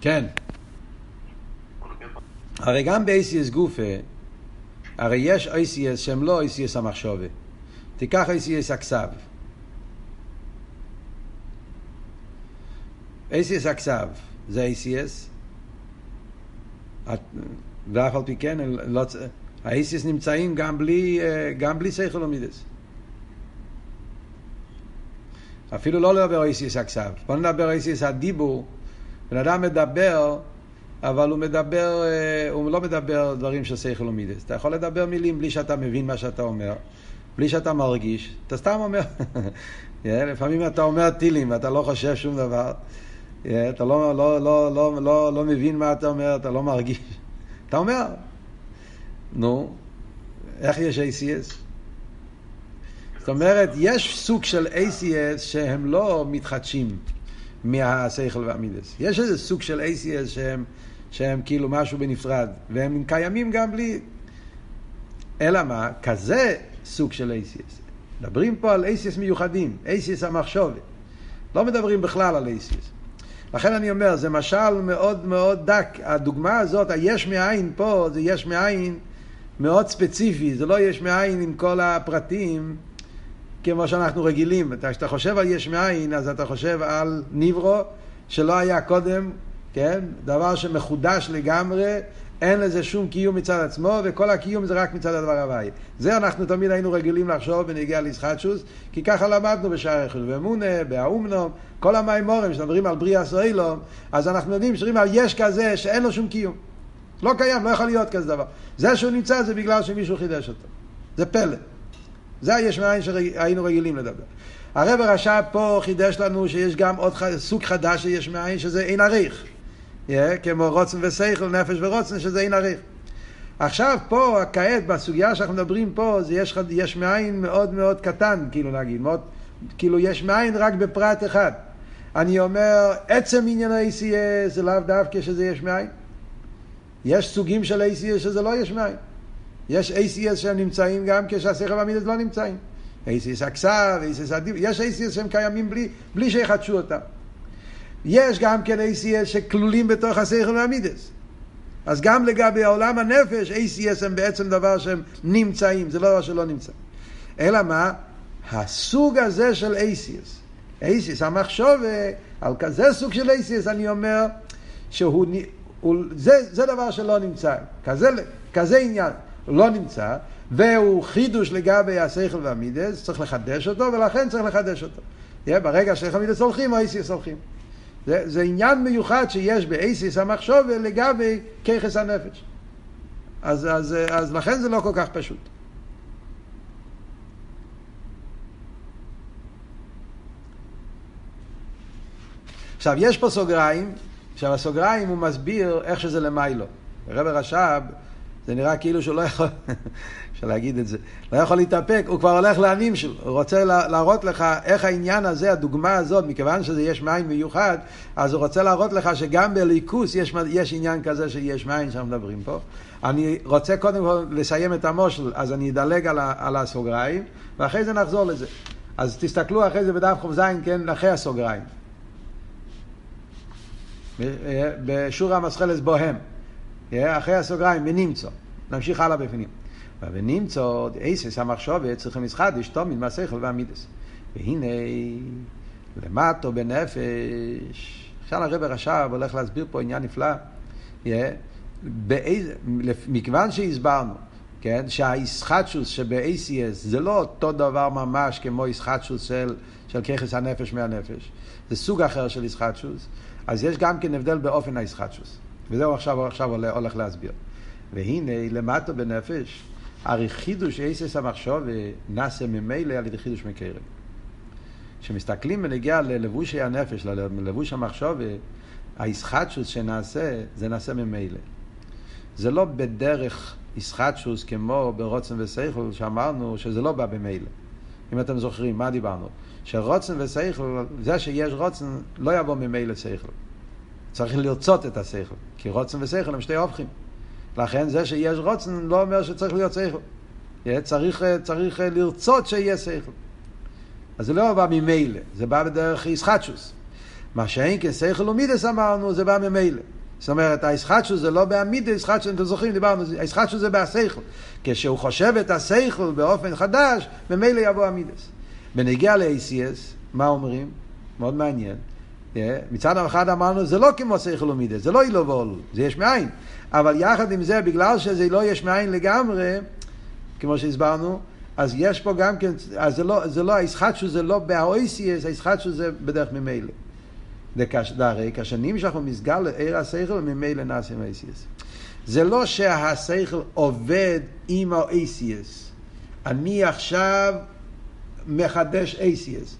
כן. הרי גם ב-ACS גופה, הרי יש ACS שהם לא ACS המחשובה. תיקח ACS הכסב. ACS הכסב זה ACS, ואף על פי כן, לא, ה-ACS נמצאים גם בלי, אה, גם בלי שכל ומידס. אפילו לא לדבר ACS הכסב. בוא נדבר ACS הדיבור. בן אדם מדבר, אבל הוא מדבר, אה, הוא לא מדבר דברים של שכל ומידס. אתה יכול לדבר מילים בלי שאתה מבין מה שאתה אומר, בלי שאתה מרגיש, אתה סתם אומר. [LAUGHS] לפעמים אתה אומר טילים ואתה לא חושב שום דבר. אתה לא, לא, לא, לא, לא, לא מבין מה אתה אומר, אתה לא מרגיש. [LAUGHS] אתה אומר, נו, איך יש ACS? זאת אומרת, יש סוג של ACS שהם לא מתחדשים. מהשכל והמידס. יש איזה סוג של ACS שהם, שהם כאילו משהו בנפרד, והם קיימים גם בלי... אלא מה? כזה סוג של ACS. מדברים פה על ACS מיוחדים, ACS המחשובת. לא מדברים בכלל על ACS. לכן אני אומר, זה משל מאוד מאוד דק. הדוגמה הזאת, היש מאין פה, זה יש מאין מאוד ספציפי, זה לא יש מאין עם כל הפרטים. כמו שאנחנו רגילים. כשאתה חושב על יש מאין, אז אתה חושב על ניברו שלא היה קודם, כן? דבר שמחודש לגמרי, אין לזה שום קיום מצד עצמו, וכל הקיום זה רק מצד הדבר הוואי. זה אנחנו תמיד היינו רגילים לחשוב בנגיעה לישחטשוס, כי ככה למדנו בשער יחד ואמונה, באומנום, כל המימורים שמדברים על בריאה סוילום, אז אנחנו יודעים שמדברים על יש כזה שאין לו שום קיום. לא קיים, לא יכול להיות כזה דבר. זה שהוא נמצא זה בגלל שמישהו חידש אותו. זה פלא. זה היש מאין שהיינו רגילים לדבר. הרב הרש"ב פה חידש לנו שיש גם עוד סוג חדש של יש מאין שזה אין עריך. Yeah, כמו רוצן ושכל, נפש ורוצן, שזה אין עריך. עכשיו פה, כעת, בסוגיה שאנחנו מדברים פה, זה יש, יש מאין מאוד מאוד קטן, כאילו להגיד, מאוד, כאילו יש מאין רק בפרט אחד. אני אומר, עצם עניין ה-ACS זה לאו דווקא שזה יש מאין. יש סוגים של ACS שזה לא יש מאין. יש ACS שהם נמצאים גם כשהשכל והמידס לא נמצאים. ACS הכסף, ACS הדיב, יש ACS שהם קיימים בלי, בלי שיחדשו אותם. יש גם כן ACS שכלולים בתוך השכל והמידס. אז גם לגבי העולם הנפש, ACS הם בעצם דבר שהם נמצאים, זה לא דבר שלא נמצא. אלא מה? הסוג הזה של ACS. ACS, המחשוב, על כזה סוג של ACS אני אומר שהוא, הוא, זה, זה דבר שלא נמצא, כזה, כזה עניין לא נמצא, והוא חידוש לגבי השכל והמידס, צריך לחדש אותו, ולכן צריך לחדש אותו. ברגע שהשכל והמידס הולכים, ה-ACS הולכים. זה, זה עניין מיוחד שיש באייסיס המחשוב לגבי ככס הנפש. אז, אז, אז לכן זה לא כל כך פשוט. עכשיו, יש פה סוגריים, עכשיו הסוגריים הוא מסביר איך שזה למיילו. רב רש"ב, זה נראה כאילו שהוא לא יכול, [LAUGHS] אפשר להגיד את זה, לא יכול להתאפק, הוא כבר הולך לעמים שלו, הוא רוצה להראות לך איך העניין הזה, הדוגמה הזאת, מכיוון שזה יש מים מיוחד, אז הוא רוצה להראות לך שגם בליכוס יש, יש עניין כזה שיש מים שאנחנו מדברים פה. אני רוצה קודם כל לסיים את המושל, אז אני אדלג על, על הסוגריים, ואחרי זה נחזור לזה. אז תסתכלו אחרי זה בדף ח"ז, כן, אחרי הסוגריים. בשורה המסחלס בוהם. אחרי הסוגריים, ונמצא. נמשיך הלאה בפנים. ונמצא, אייסס המחשובת צריכים לסחדש תמיד מהשכל והמידס. והנה, למטו בנפש. עכשיו הרב רש"ב הולך להסביר פה עניין נפלא. באיזה, מכיוון שהסברנו, כן, שהאיסחטשוס שב-ACS זה לא אותו דבר ממש כמו איסחטשוס של, של ככס הנפש מהנפש, זה סוג אחר של איסחטשוס, אז יש גם כן הבדל באופן האיסחטשוס. וזהו עכשיו, עכשיו הולך להסביר. והנה, למטה בנפש, הרי חידוש אייסס המחשוב נעשה ממילא על ידי חידוש מקרב. כשמסתכלים בנגיע ללבושי הנפש, ללבוש המחשוב, האיסחטשוס שנעשה, זה נעשה ממילא. זה לא בדרך איסחטשוס כמו ברוצן וסייכל, שאמרנו שזה לא בא במילא. אם אתם זוכרים, מה דיברנו? שרוצן וסייכל, זה שיש רוצן, לא יבוא ממילא סייכל. צריך לרצות את השכל, כי רוצן ושכל הם שתי הופכים. לכן זה שיש רוצן לא אומר שצריך להיות שכל. צריך, צריך לרצות שיהיה שכל. אז זה לא בא ממילא, זה בא בדרך ישחטשוס. מה שאין כשכל ומידס אמרנו, זה בא ממילא. זאת אומרת, הישחטשוס זה לא בעמידה, ישחטשוס, אתם זוכרים, דיברנו, הישחטשוס זה בהשכל. כשהוא חושב את השכל באופן חדש, ממילא יבוא המידס. בנגיע ל-ACS, מה אומרים? מאוד מעניין. מצד אחד אמרנו, זה לא כמו שכל ומידס, זה לא אילו ואולו, זה יש מאין. אבל יחד עם זה, בגלל שזה לא יש מאין לגמרי, כמו שהסברנו, אז יש פה גם כן, אז זה לא, זה לא, הישחטשו זה לא באויסיאס, הישחטשו זה בדרך ממילא. הרי כאשר נמשך ומסגר לעיר השכל, ממילא נעשה עם האיסיאס. זה לא שהשכל עובד עם האיסיאס. אני עכשיו מחדש אייסיאס.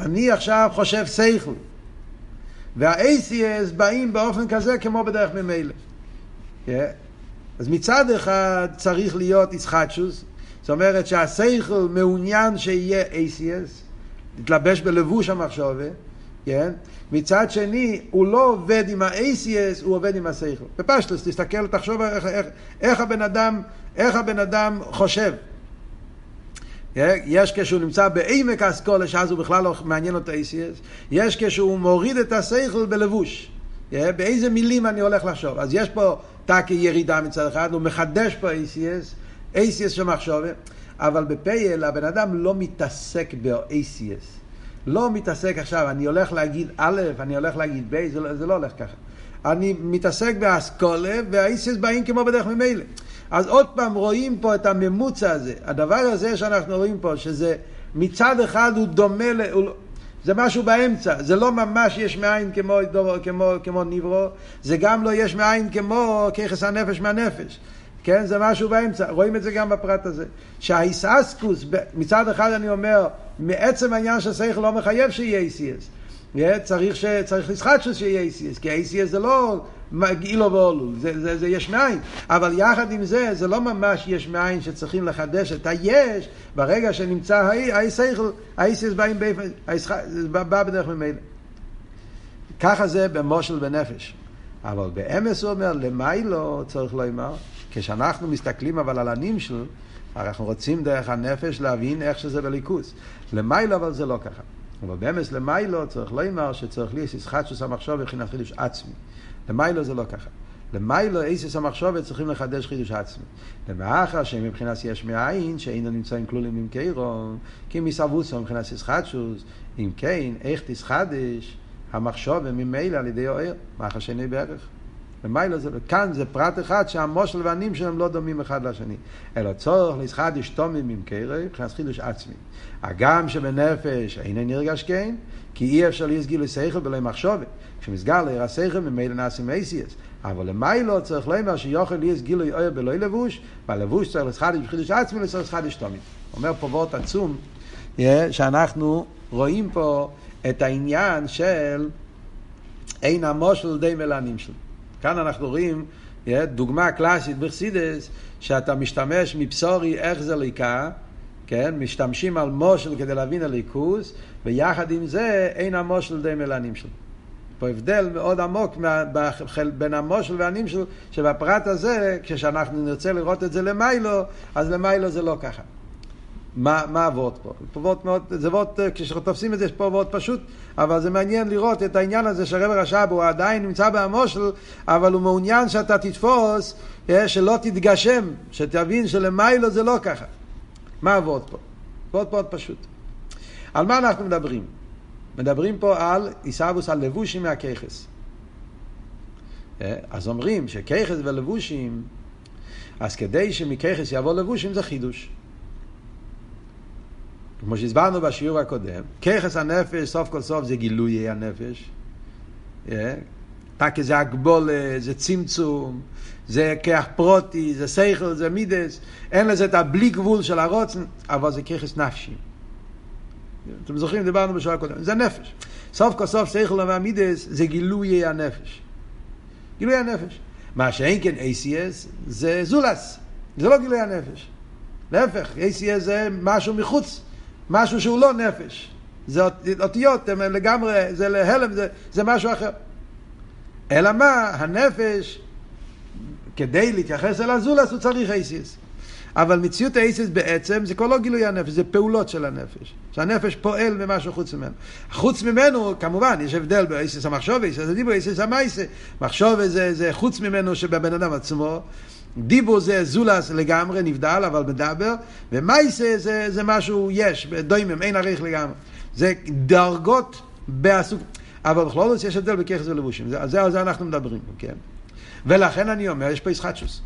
אני עכשיו חושב שכל. וה-ACS באים באופן כזה כמו בדרך ממילא. Yeah. אז מצד אחד צריך להיות ישחטשוס, זאת אומרת שהשכל מעוניין שיהיה ACS, להתלבש בלבוש המחשובה, כן? מצד שני, הוא לא עובד עם ה-ACS, הוא עובד עם השכל. בפשטוס, תסתכל, תחשוב איך, איך, איך, הבן אדם, איך הבן אדם חושב. יש כשהוא נמצא בעמק אסכולה, שאז הוא בכלל לא מעניין אותו ACS, יש כשהוא מוריד את השכל בלבוש. באיזה מילים אני הולך לחשוב. אז יש פה טאקי ירידה מצד אחד, הוא מחדש פה ACS, ACS של מחשובת, אבל בפייל הבן אדם לא מתעסק ב-ACS. לא מתעסק עכשיו, אני הולך להגיד א', אני הולך להגיד ב', זה, לא, זה לא הולך ככה. אני מתעסק באסכולה, וה-ACS באים כמו בדרך ממילא. אז עוד פעם רואים פה את הממוצע הזה. הדבר הזה שאנחנו רואים פה, שזה מצד אחד הוא דומה, ל... הוא... זה משהו באמצע, זה לא ממש יש מאין כמו, כמו, כמו ניברו, זה גם לא יש מאין כמו ככס הנפש מהנפש. כן, זה משהו באמצע, רואים את זה גם בפרט הזה. שהאיסאסקוס, מצד אחד אני אומר, מעצם העניין שהשכל לא מחייב שיהיה ACS. צריך, ש... צריך לסחטשוס שיהיה ACS, כי ACS זה לא אילו ואולו, זה, זה, זה יש מאין. אבל יחד עם זה, זה לא ממש יש מאין שצריכים לחדש את היש, ברגע שנמצא האי, האי שכל, האי באים באופן, בא בדרך ממילא. ככה זה במושל בנפש. אבל באמס הוא אומר, למיילו צריך לומר, כשאנחנו מסתכלים אבל על הנמשל, אנחנו רוצים דרך הנפש להבין איך שזה בליכוס. למיילו אבל זה לא ככה. אבל באמס למיילו צריך לומר שצריך לי ישחטשוס המחשוב מבחינת חידוש עצמי. למיילו זה לא ככה. למיילו איסיס המחשבת צריכים לחדש חידוש עצמי. למאחר שמבחינת יש מאין, שאינו נמצאים כלולים עם קיירון, כי מסבוסו מבחינת ישחטשוס, אם כן, איך תשחדש המחשוב ממילא על ידי אוהר, מאחר שאיני בערך. למיילו זה, כאן זה פרט אחד שהמושל והנים שלהם לא דומים אחד לשני. אלא צורך לשחדש תומים עם קיירון, מבחינת חידוש עצמי. הגם שבנפש אינו נרגש כן, כי אי אפשר להסגיר לשכל בלא מחשבת. כשמסגר לעיר השכל ממילא נעשים אייסיאס. אבל למיילו צריך לומר שיוכל ליאס גילוי אויר בלא לבוש, והלבוש צריך לסחדיש בחידוש עצמי לצורך לסחדיש תומית. אומר פה וורט עצום, שאנחנו רואים פה את העניין של אין המושל די מלנים שלו. כאן אנחנו רואים דוגמה קלאסית בחסידס, שאתה משתמש מבשורי איך זה ליקה, כן? משתמשים על מושל כדי להבין הליכוס, ויחד עם זה אין המושל די מלנים שלו. פה הבדל מאוד עמוק בין המושל והנמשל, שבפרט הזה, כשאנחנו נרצה לראות את זה למיילו, אז למיילו זה לא ככה. מה, מה הוורד פה? פה וורד מאוד, זה וורד, כשתופסים את זה, יש פה וורד פשוט, אבל זה מעניין לראות את העניין הזה שהרב רש"ב הוא עדיין נמצא במושל, אבל הוא מעוניין שאתה תתפוס, אה, שלא תתגשם, שתבין שלמיילו זה לא ככה. מה הוורד פה? וורד מאוד פשוט. על מה אנחנו מדברים? מדברים פה על עיסאוווס על לבושים מהככס. אה, אז אומרים שככס ולבושים, אז כדי שמככס יבוא לבושים זה חידוש. כמו שהסברנו בשיעור הקודם, ככס הנפש, סוף כל סוף זה גילוי הנפש. פקה אה, זה הגבולה, זה צמצום, זה כח פרוטי, זה שכל, זה מידס, אין לזה את הבלי גבול של הרוצן, אבל זה ככס נפשי. אתם זוכרים, דיברנו בשעה הקודם, זה נפש. סוף כל סוף שכל והמידס זה גילוי הנפש. גילוי הנפש. מה שאין כן ACS זה זולס, זה לא גילוי הנפש. להפך, ACS זה משהו מחוץ, משהו שהוא לא נפש. זה אותיות, הם לגמרי, זה להלם, זה, זה משהו אחר. אלא מה, הנפש, כדי להתייחס אל הזולס הוא צריך ACS. אבל מציאות האיסס בעצם זה כבר לא גילוי הנפש, זה פעולות של הנפש. שהנפש פועל במשהו חוץ ממנו. חוץ ממנו, כמובן, יש הבדל באיסס המחשוב, איסס הדיבור, איסס המייסה. מחשוב זה, זה חוץ ממנו שבבן אדם עצמו. דיבור זה זולס לגמרי, נבדל, אבל מדבר, ומייסה זה, זה משהו יש, דוימם, אין עריך לגמרי. זה דרגות בסוג... אבל בכל זאת יש הבדל בככס ולבושים, זה, זה, על זה אנחנו מדברים, כן? ולכן אני אומר, יש פה ישחטשוס.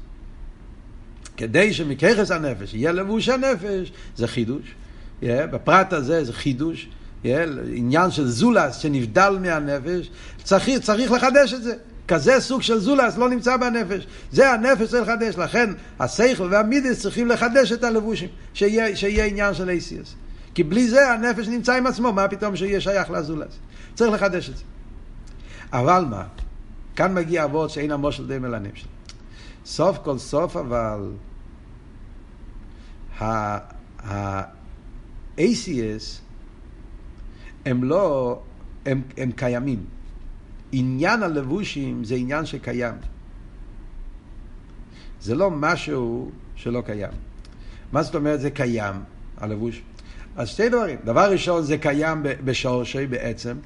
כדי שמככס הנפש יהיה לבוש הנפש, זה חידוש. Yeah, בפרט הזה זה חידוש. Yeah, עניין של זולס שנבדל מהנפש, צריך, צריך לחדש את זה. כזה סוג של זולס לא נמצא בנפש. זה הנפש צריך לחדש. לכן השכל והמידס צריכים לחדש את הלבושים, שיהיה, שיהיה עניין של אייסיוס. כי בלי זה הנפש נמצא עם עצמו, מה פתאום שיהיה שייך לזולס? צריך לחדש את זה. אבל מה? כאן מגיע אבות שאין המושל די מלנים שלו. סוף כל סוף אבל ה-ACS הם לא, הם, הם קיימים. עניין הלבושים זה עניין שקיים. זה לא משהו שלא קיים. מה זאת אומרת זה קיים, הלבוש? אז שתי דברים. דבר ראשון, זה קיים בשורשי בעצם.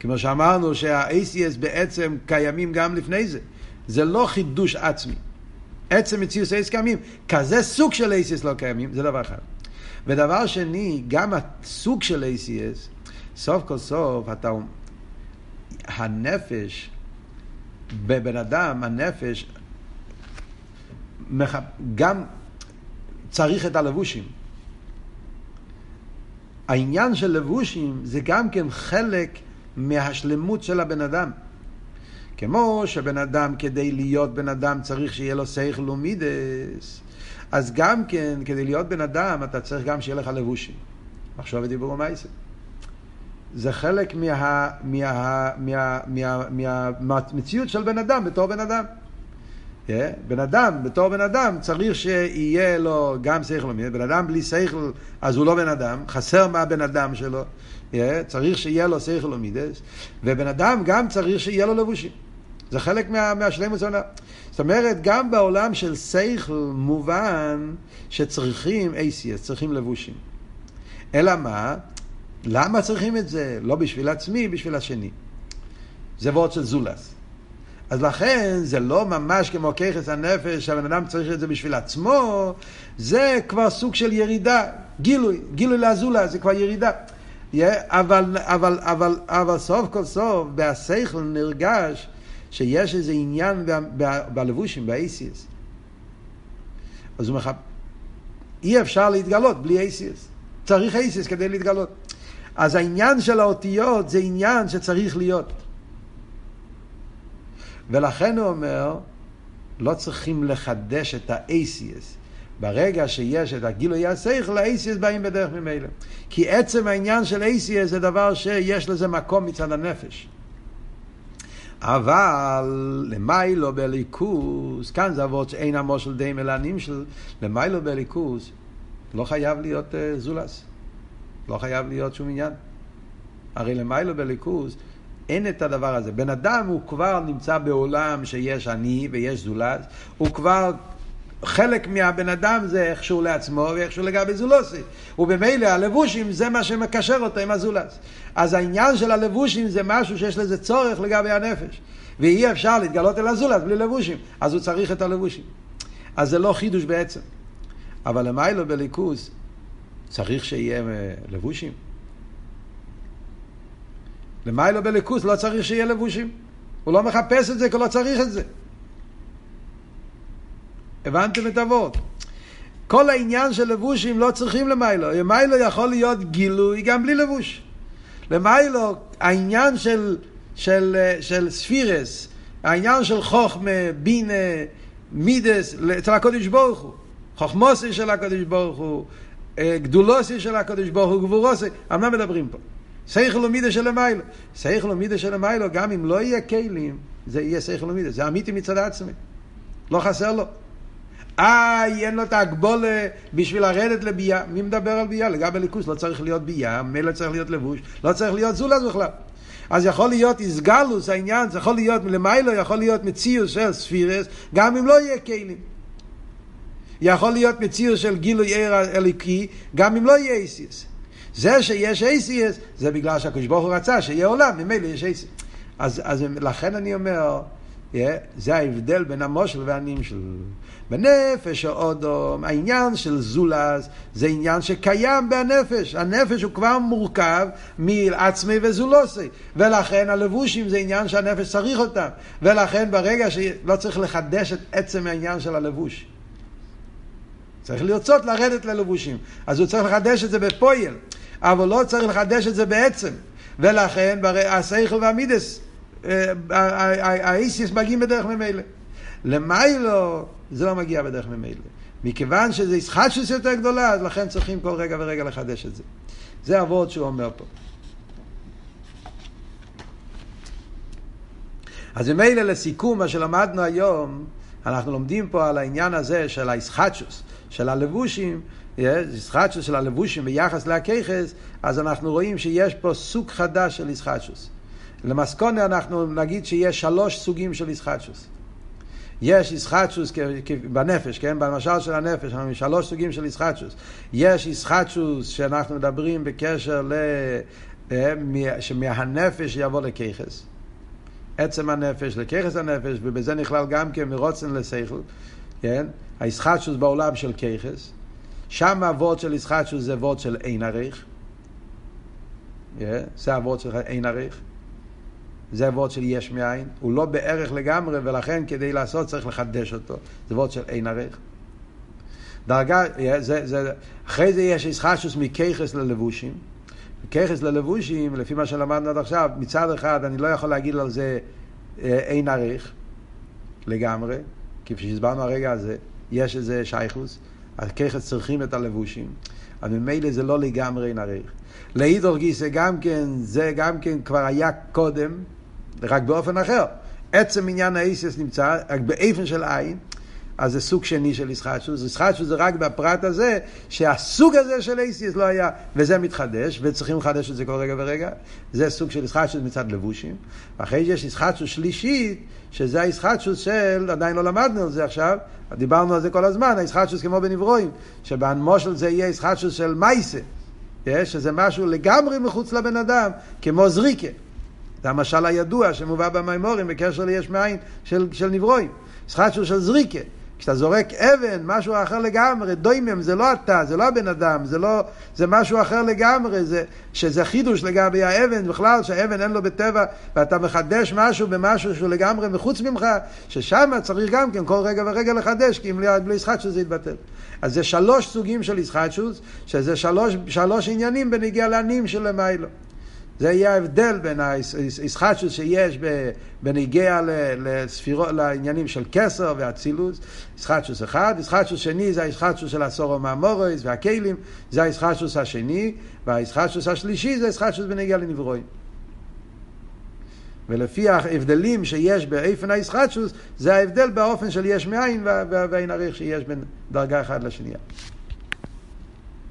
כמו שאמרנו שה-ACS בעצם קיימים גם לפני זה. זה לא חידוש עצמי. עצם מציאות אייס קיימים. כזה סוג של אייסיס לא קיימים, זה דבר אחד. ודבר שני, גם הסוג של אייסיס, סוף כל סוף, אתה... הנפש, בבן אדם, הנפש, גם צריך את הלבושים. העניין של לבושים זה גם כן חלק מהשלמות של הבן אדם. כמו שבן אדם, כדי להיות בן אדם, צריך שיהיה לו שכל ומידס, אז גם כן, כדי להיות בן אדם, אתה צריך גם שיהיה לך לבושים. מחשוב ודיבור ומעשה. זה חלק מה, מה, מה, מה, מה, מהמציאות של בן אדם בתור בן אדם. Yeah, בן אדם, בתור בן אדם, צריך שיהיה לו גם שכל ומידס. בן אדם בלי שכל, אז הוא לא בן אדם, חסר מהבן אדם שלו. Yeah, צריך שיהיה לו שכל ומידס. ובן אדם גם צריך שיהיה לו לבושים. זה חלק מה, מהשלמות העולם. זאת אומרת, גם בעולם של שכל מובן שצריכים ACS, צריכים לבושים. אלא מה? למה צריכים את זה? לא בשביל עצמי, בשביל השני. זה וורד של זולס. אז לכן זה לא ממש כמו ככס הנפש, שהבן אדם צריך את זה בשביל עצמו, זה כבר סוג של ירידה, גילוי, גילוי לאזולה, זה כבר ירידה. אבל, אבל, אבל, אבל סוף כל סוף, בהשכל נרגש שיש איזה עניין בלבושים, באייסיאס. אז הוא מחפ... אי אפשר להתגלות בלי אייסיאס. צריך אייסיאס כדי להתגלות. אז העניין של האותיות זה עניין שצריך להיות. ולכן הוא אומר, לא צריכים לחדש את האייסיאס. ברגע שיש את הגילוי השכל, האייסיאס באים בדרך ממילא. כי עצם העניין של אייסיאס זה דבר שיש לזה מקום מצד הנפש. אבל למיילו בליכוס, כאן זה אבות שאין עמו של די מלנים של למיילו בליכוס, לא חייב להיות uh, זולס, לא חייב להיות שום עניין. הרי למיילו בליכוס אין את הדבר הזה. בן אדם הוא כבר נמצא בעולם שיש אני ויש זולס, הוא כבר חלק מהבן אדם זה איכשהו לעצמו ואיכשהו לגבי זולוסי. ובמילא הלבושים זה מה שמקשר אותו עם הזולס. אז העניין של הלבושים זה משהו שיש לזה צורך לגבי הנפש. ואי אפשר להתגלות אל הזולס בלי לבושים. אז הוא צריך את הלבושים. אז זה לא חידוש בעצם. אבל למיילו בליכוס צריך שיהיה אה, לבושים. למיילו בליכוס לא צריך שיהיה לבושים. הוא לא מחפש את זה כי הוא לא צריך את זה. הבנתם את אבות? כל העניין של לבושים לא צריכים למיילו. למיילו יכול להיות גילוי גם בלי לבוש. למיילו, העניין של, של, של ספירס, העניין של חוכמה, בינה, מידס, אצל הקודש ברוך הוא. חוכמוסי של הקודש ברוך הוא, אה, גדולוסי של הקודש ברוך הוא, גבורוסי, על מה מדברים פה? סייכל ומידה של המיילו. סייכל ומידה של המיילו, גם אם לא יהיה כלים, זה יהיה סייכל ומידה. זה אמיתי מצד עצמי. לא חסר לו. איי, אין לו את ההגבולה בשביל לרדת לביאה. מי מדבר על ביאה? לגבי ליכוס לא צריך להיות ביאה, מילא צריך להיות לבוש, לא צריך להיות זולז בכלל. אז יכול להיות איסגלוס העניין, זה יכול להיות מלמיילו, יכול להיות מציאוס של ספירס, גם אם לא יהיה כלים. יכול להיות מציאוס של גילוי עיר אליקי, גם אם לא יהיה איסיס. זה שיש אייסיאס, זה בגלל שהקדוש ברוך הוא רצה שיהיה עולם, ממילא יש אייסיאס. אז, אז לכן אני אומר, yeah, זה ההבדל בין המושל והנמשל. בנפש האודום, העניין של זולז זה עניין שקיים בנפש. הנפש הוא כבר מורכב מעצמי וזולוסי. ולכן הלבושים זה עניין שהנפש צריך אותם. ולכן ברגע שלא צריך לחדש את עצם העניין של הלבוש. צריך לרצות לרדת ללבושים. אז הוא צריך לחדש את זה בפועל. אבל לא צריך לחדש את זה בעצם. ולכן השכל והמידס, אה, האיסיס מגיעים בדרך ממילא. למיילו זה לא מגיע בדרך ממילא. מכיוון שזה ישחטשוס יותר גדולה, אז לכן צריכים כל רגע ורגע לחדש את זה. זה הוורד שהוא אומר פה. אז ממילא לסיכום, מה שלמדנו היום, אנחנו לומדים פה על העניין הזה של הישחטשוס, של הלבושים, ישחטשוס של הלבושים ביחס להכיכס, אז אנחנו רואים שיש פה סוג חדש של ישחטשוס. למסקונה אנחנו נגיד שיש שלוש סוגים של ישחטשוס. יש ישחטשוס בנפש, כן? במשל של הנפש, אנחנו שלוש סוגים של ישחטשוס. יש ישחטשוס שאנחנו מדברים בקשר ל... אה, שמהנפש יבוא לכיכס. עצם הנפש, לכיכס הנפש, ובזה נכלל גם כן מרוצן לשכל, כן? הישחטשוס בעולם של כיכס. שם הוורד של ישחטשוס זה וורד של אין עריך. Yeah, זה הוורד של אין עריך. זה וורד של יש מאין. הוא לא בערך לגמרי, ולכן כדי לעשות צריך לחדש אותו. זה וורד של אין עריך. דרגה, yeah, זה, זה, אחרי זה יש ישחטשוס מכיכס ללבושים. כיכס ללבושים, לפי מה שלמדנו עד עכשיו, מצד אחד אני לא יכול להגיד על זה אה, אין עריך לגמרי, כפי שהסברנו הרגע הזה, יש איזה שייכוס. הככס צריכים את הלבושים, אז ממילא זה לא לגמרי נערך. לאידור גיסא גם כן, זה גם כן כבר היה קודם, רק באופן אחר. עצם עניין האיסיס נמצא רק באיפן של עין, אז זה סוג שני של ישחטשוס. ישחטשוס זה רק בפרט הזה, שהסוג הזה של אייסיס לא היה, וזה מתחדש, וצריכים לחדש את זה כל רגע ורגע. זה סוג של ישחטשוס מצד לבושים. אחרי שיש ישחטשוס שלישית, שזה הישחטשוס של, עדיין לא למדנו על זה עכשיו, דיברנו על זה כל הזמן, הישחטשוס כמו בנברואים, שבמושל זה יהיה ישחטשוס של מייסה, שזה משהו לגמרי מחוץ לבן אדם, כמו זריקה. זה המשל הידוע שמובא במימורים בקשר ליש מאין של, של נברואים. ישחטשוס של זריקה. כשאתה זורק אבן, משהו אחר לגמרי, דוימם, זה לא אתה, זה לא הבן אדם, זה לא, זה משהו אחר לגמרי, זה, שזה חידוש לגבי האבן, בכלל שהאבן אין לו בטבע, ואתה מחדש משהו במשהו שהוא לגמרי מחוץ ממך, ששם צריך גם כן כל רגע ורגע לחדש, כי אם לא ישחטשוס זה יתבטל. אז זה שלוש סוגים של ישחטשוס, שזה שלוש, שלוש עניינים בנגיע לעניים של למיילו. זה יהיה ההבדל בין הישחטשוס שיש בנגיע לספירו, לעניינים של כסר ואצילוס, ישחטשוס אחד, ישחטשוס שני זה הישחטשוס של הסורו מהמורויס והכלים, זה הישחטשוס השני, והישחטשוס השלישי זה הישחטשוס בנגיע לנברואים. ולפי ההבדלים שיש באיפן הישחטשוס, זה ההבדל באופן של יש מאין והאין עריך שיש בין דרגה אחת לשנייה.